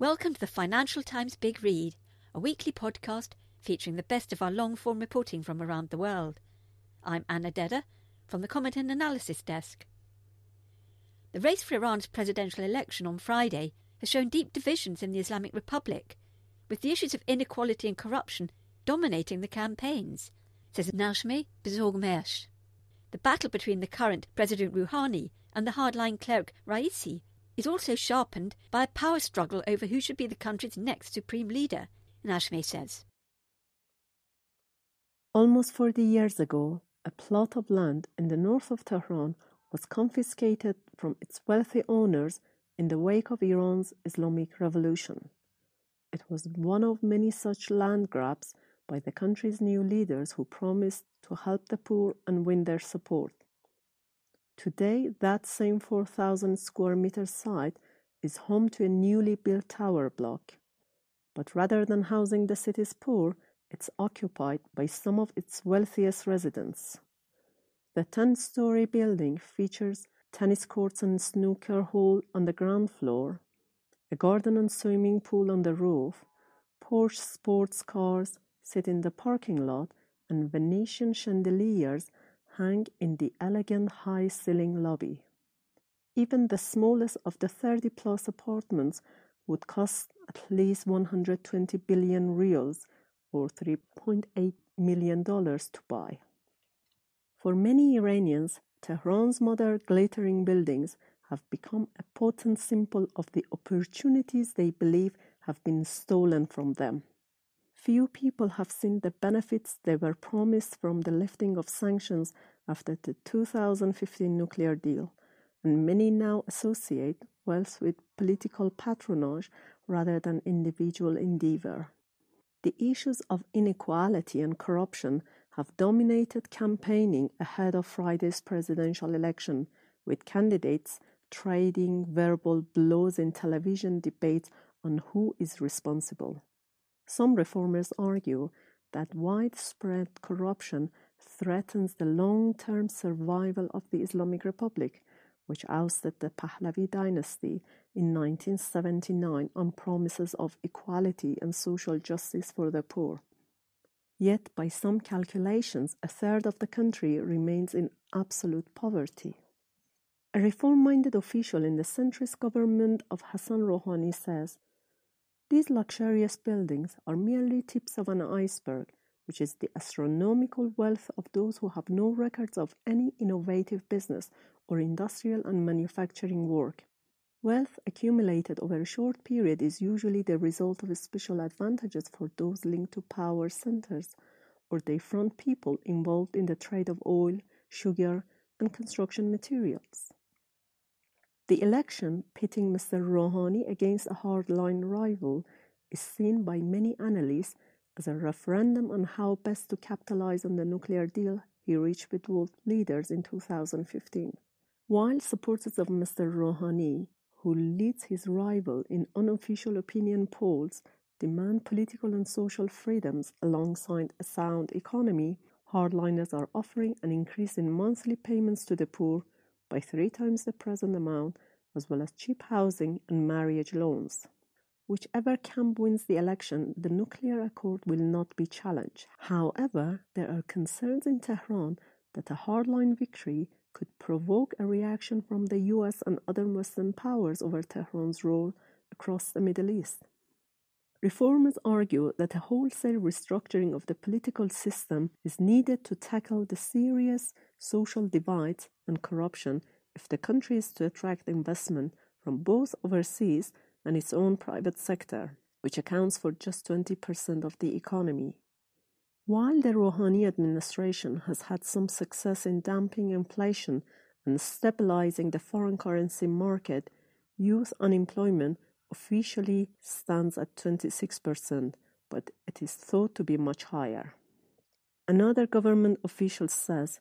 Welcome to the Financial Times Big Read, a weekly podcast featuring the best of our long form reporting from around the world. I'm Anna Dedder from the Comment and Analysis Desk. The race for Iran's presidential election on Friday has shown deep divisions in the Islamic Republic, with the issues of inequality and corruption dominating the campaigns, says Najmeh Bozorgmehr. The battle between the current President Rouhani and the hardline cleric Raisi is also sharpened by a power struggle over who should be the country's next supreme leader, Najmeh says. Almost 40 years ago, a plot of land in the north of Tehran was confiscated from its wealthy owners in the wake of Iran's Islamic Revolution. It was one of many such land grabs by the country's new leaders who promised to help the poor and win their support. Today, that same 4,000 square meter site is home to a newly built tower block. But rather than housing the city's poor, it's occupied by some of its wealthiest residents. The 10 story building features tennis courts and snooker hall on the ground floor, a garden and swimming pool on the roof, Porsche sports cars sit in the parking lot, and Venetian chandeliers hang in the elegant high ceiling lobby. Even the smallest of the 30 plus apartments would cost at least 120 billion rials or $3.8 million to buy. For many Iranians, Tehran's modern glittering buildings have become a potent symbol of the opportunities they believe have been stolen from them. Few people have seen the benefits they were promised from the lifting of sanctions after the 2015 nuclear deal, and many now associate wealth with political patronage rather than individual endeavor. The issues of inequality and corruption have dominated campaigning ahead of Friday's presidential election, with candidates trading verbal blows in television debates on who is responsible. Some reformers argue that widespread corruption threatens the long term survival of the Islamic Republic, which ousted the Pahlavi dynasty in 1979 on promises of equality and social justice for the poor. Yet, by some calculations, a third of the country remains in absolute poverty. A reform minded official in the centrist government of Hassan Rouhani says these luxurious buildings are merely tips of an iceberg, which is the astronomical wealth of those who have no records of any innovative business or industrial and manufacturing work. Wealth accumulated over a short period is usually the result of special advantages for those linked to power centers or they front people involved in the trade of oil, sugar, and construction materials. The election pitting Mr. Rouhani against a hardline rival is seen by many analysts as a referendum on how best to capitalize on the nuclear deal he reached with world leaders in 2015. While supporters of Mr. Rouhani, who leads his rival in unofficial opinion polls, demand political and social freedoms alongside a sound economy, hardliners are offering an increase in monthly payments to the poor by three times the present amount, as well as cheap housing and marriage loans. Whichever camp wins the election, the nuclear accord will not be challenged. However, there are concerns in Tehran that a hardline victory could provoke a reaction from the US and other Western powers over Tehran's role across the Middle East. Reformers argue that a wholesale restructuring of the political system is needed to tackle the serious social divides and corruption if the country is to attract investment from both overseas and its own private sector, which accounts for just 20% of the economy. While the Rouhani administration has had some success in damping inflation and stabilizing the foreign currency market, youth unemployment officially stands at 26%, but it is thought to be much higher. Another government official says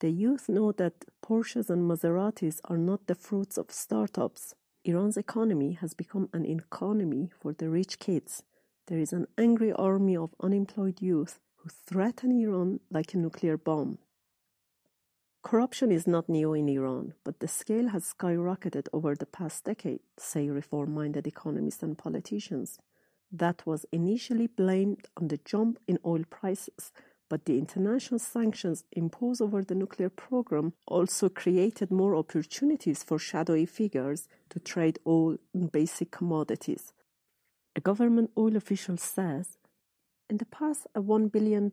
the youth know that Porsches and Maseratis are not the fruits of startups. Iran's economy has become an economy for the rich kids. There is an angry army of unemployed youth who threaten Iran like a nuclear bomb. Corruption is not new in Iran, but the scale has skyrocketed over the past decade, say reform minded economists and politicians. That was initially blamed on the jump in oil prices, but the international sanctions imposed over the nuclear program also created more opportunities for shadowy figures to trade oil and basic commodities. A government oil official says in the past, a $1 billion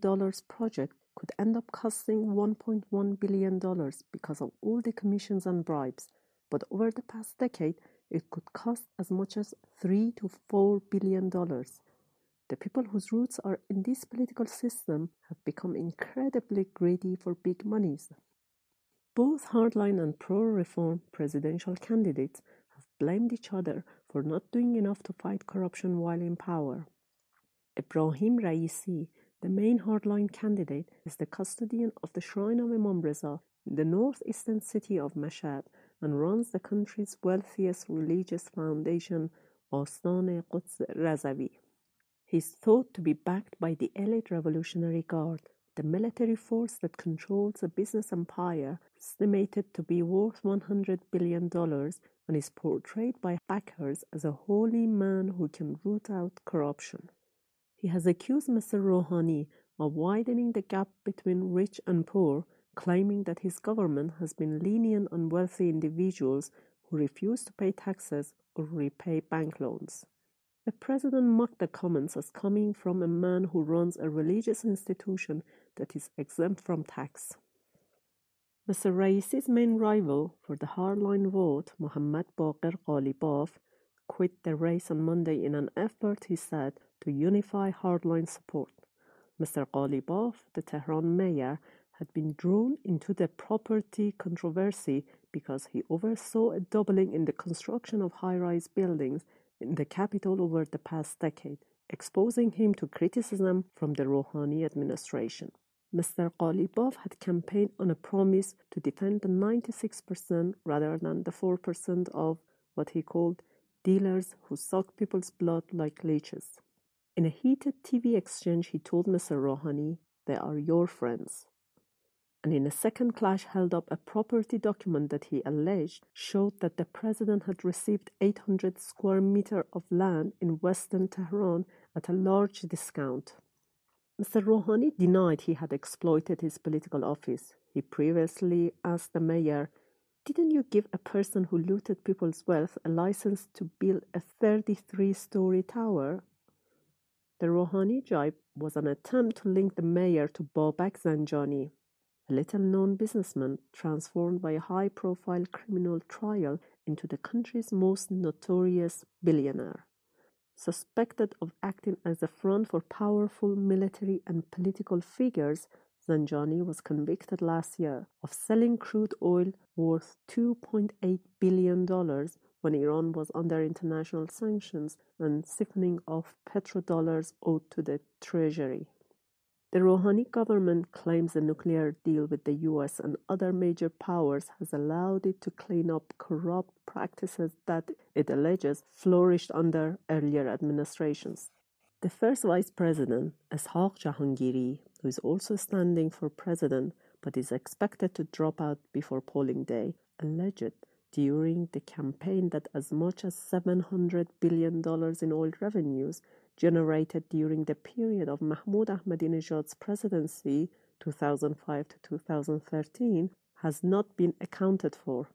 project could end up costing $1.1 billion because of all the commissions and bribes, but over the past decade, it could cost as much as 3 to 4 billion dollars. The people whose roots are in this political system have become incredibly greedy for big monies. Both hardline and pro reform presidential candidates have blamed each other for not doing enough to fight corruption while in power. Ebrahim Raisi, the main hardline candidate, is the custodian of the shrine of Imam Reza in the northeastern city of Mashhad and runs the country's wealthiest religious foundation, Astan Quds Razavi. He is thought to be backed by the elite Revolutionary Guard, the military force that controls a business empire estimated to be worth $100 billion and is portrayed by backers as a holy man who can root out corruption. He has accused Mr. Rouhani of widening the gap between rich and poor, claiming that his government has been lenient on wealthy individuals who refuse to pay taxes or repay bank loans. The president mocked the comments as coming from a man who runs a religious institution that is exempt from tax. Mr. Raisi's main rival for the hardline vote, Mohammad Baqir Ghalibaf, quit the race on Monday in an effort, he said, to unify hardline support. Mr. Ghalibaf, the Tehran mayor, had been drawn into the property controversy because he oversaw a doubling in the construction of high rise buildings in the capital over the past decade, exposing him to criticism from the Rouhani administration. Mr. Ghalibaf had campaigned on a promise to defend the 96% rather than the 4% of what he called dealers who suck people's blood like leeches. In a heated TV exchange, he told Mr. Rouhani, They are your friends and in a second clash held up a property document that he alleged showed that the president had received 800 square meter of land in western Tehran at a large discount. Mr. Rouhani denied he had exploited his political office. He previously asked the mayor, Didn't you give a person who looted people's wealth a license to build a 33 story tower? The Rouhani jibe was an attempt to link the mayor to Babak Zanjani, a little known businessman transformed by a high profile criminal trial into the country's most notorious billionaire. Suspected of acting as a front for powerful military and political figures, Zanjani was convicted last year of selling crude oil worth $2.8 billion when Iran was under international sanctions and siphoning off petrodollars owed to the treasury. The Rouhani government claims the nuclear deal with the US and other major powers has allowed it to clean up corrupt practices that it alleges flourished under earlier administrations. The first vice president, Ishaq Jahangiri, who is also standing for president but is expected to drop out before polling day, alleged during the campaign that as much as $700 billion in oil revenues generated during the period of Mahmoud Ahmadinejad's presidency 2005 to 2013 has not been accounted for.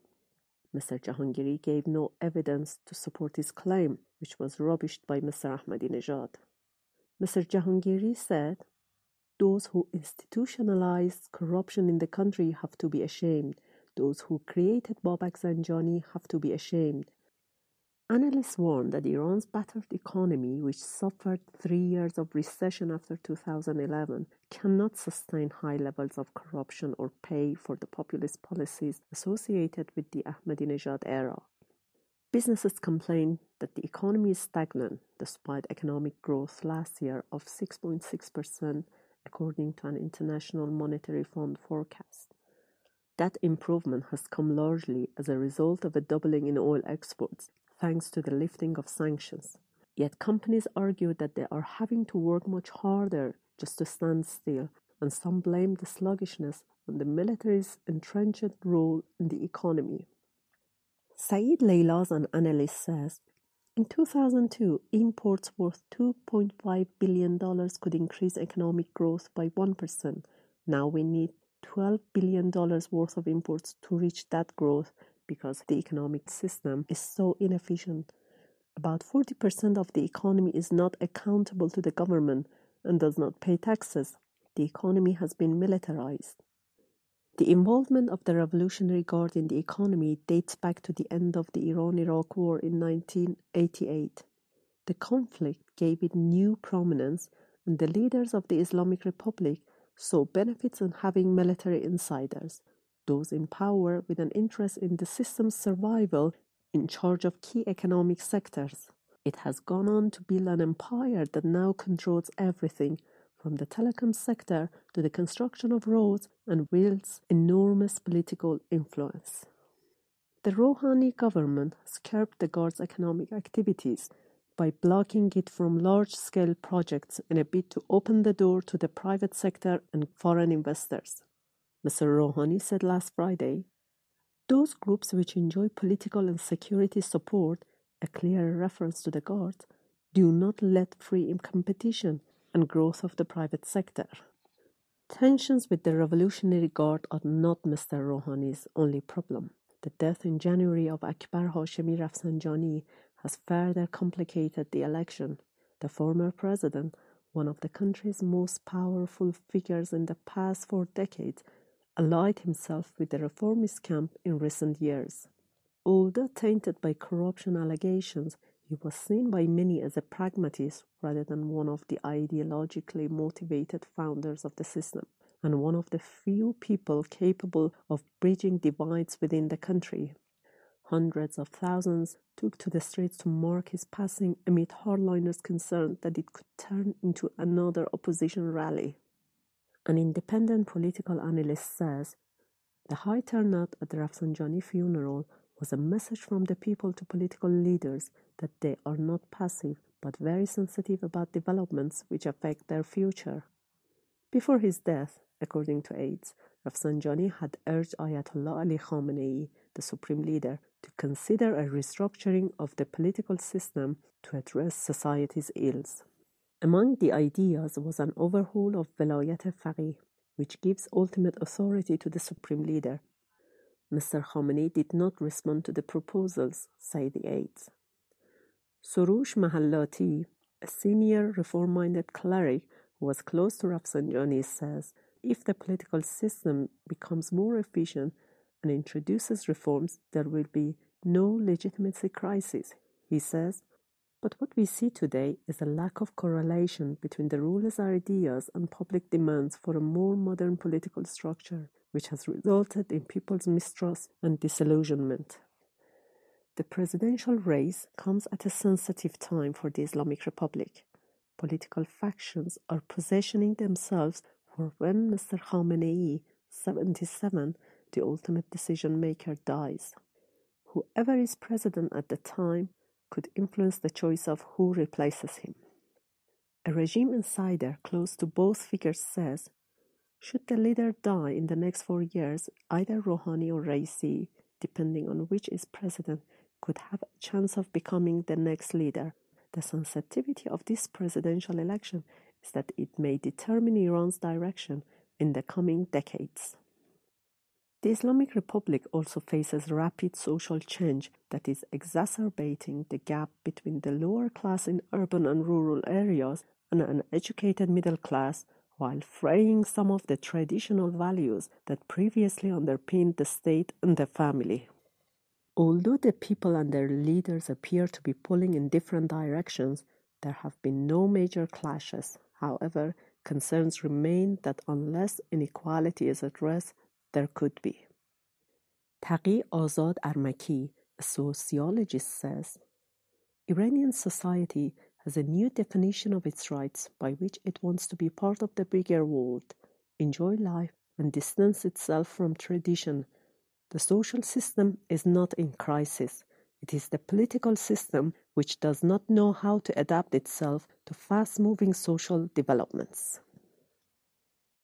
Mr. Jahangiri gave no evidence to support his claim, which was rubbished by Mr. Ahmadinejad. Mr. Jahangiri said, Those who institutionalized corruption in the country have to be ashamed. Those who created Babak Zanjani have to be ashamed. Analysts warn that Iran's battered economy, which suffered three years of recession after 2011, cannot sustain high levels of corruption or pay for the populist policies associated with the Ahmadinejad era. Businesses complain that the economy is stagnant despite economic growth last year of 6.6%, according to an International Monetary Fund forecast. That improvement has come largely as a result of a doubling in oil exports thanks to the lifting of sanctions. Yet companies argue that they are having to work much harder just to stand still, and some blame the sluggishness on the military's entrenched role in the economy. Saeed Leilaz, an analyst, says in 2002, imports worth $2.5 billion could increase economic growth by 1%. Now we need $12 billion worth of imports to reach that growth because the economic system is so inefficient. About 40% of the economy is not accountable to the government and does not pay taxes. The economy has been militarized. The involvement of the Revolutionary Guard in the economy dates back to the end of the Iran Iraq War in 1988. The conflict gave it new prominence, and the leaders of the Islamic Republic saw benefits in having military insiders, those in power with an interest in the system's survival, in charge of key economic sectors. It has gone on to build an empire that now controls everything from the telecom sector to the construction of roads and wields enormous political influence. The Rouhani government curbed the Guard's economic activities by blocking it from large scale projects in a bid to open the door to the private sector and foreign investors. Mr. Rouhani said last Friday those groups which enjoy political and security support, a clear reference to the Guard, do not let free competition and growth of the private sector. Tensions with the Revolutionary Guard are not Mr. Rouhani's only problem. The death in January of Akbar Hashemi Rafsanjani has further complicated the election. The former president, one of the country's most powerful figures in the past four decades, allied himself with the reformist camp in recent years. Although tainted by corruption allegations, he was seen by many as a pragmatist rather than one of the ideologically motivated founders of the system, and one of the few people capable of bridging divides within the country. Hundreds of thousands took to the streets to mark his passing amid hardliners' concern that it could turn into another opposition rally. An independent political analyst says the high turnout at Rafsanjani funeral was a message from the people to political leaders that they are not passive but very sensitive about developments which affect their future. Before his death, according to aides, Rafsanjani had urged Ayatollah Ali Khamenei, the supreme leader, to consider a restructuring of the political system to address society's ills. Among the ideas was an overhaul of Velayat Faqih, which gives ultimate authority to the supreme leader. Mr. Khamenei did not respond to the proposals, say the aides. Soroush Mahallati, a senior reform-minded cleric who was close to Rafsanjani, says if the political system becomes more efficient and introduces reforms, there will be no legitimacy crisis. He says, but what we see today is a lack of correlation between the ruler's ideas and public demands for a more modern political structure, which has resulted in people's mistrust and disillusionment. The presidential race comes at a sensitive time for the Islamic Republic. Political factions are positioning themselves for when Mr. Khamenei, 77, the ultimate decision maker, dies. Whoever is president at the time could influence the choice of who replaces him. A regime insider close to both figures says should the leader die in the next four years, either Rouhani or Raisi, depending on which is president, could have a chance of becoming the next leader. The sensitivity of this presidential election is that it may determine Iran's direction in the coming decades. The Islamic Republic also faces rapid social change that is exacerbating the gap between the lower class in urban and rural areas and an educated middle class while fraying some of the traditional values that previously underpinned the state and the family. Although the people and their leaders appear to be pulling in different directions, there have been no major clashes. However, concerns remain that unless inequality is addressed, there could be. Taqi Azad Armaki, a sociologist, says Iranian society has a new definition of its rights by which it wants to be part of the bigger world, enjoy life, and distance itself from tradition the social system is not in crisis. It is the political system which does not know how to adapt itself to fast moving social developments.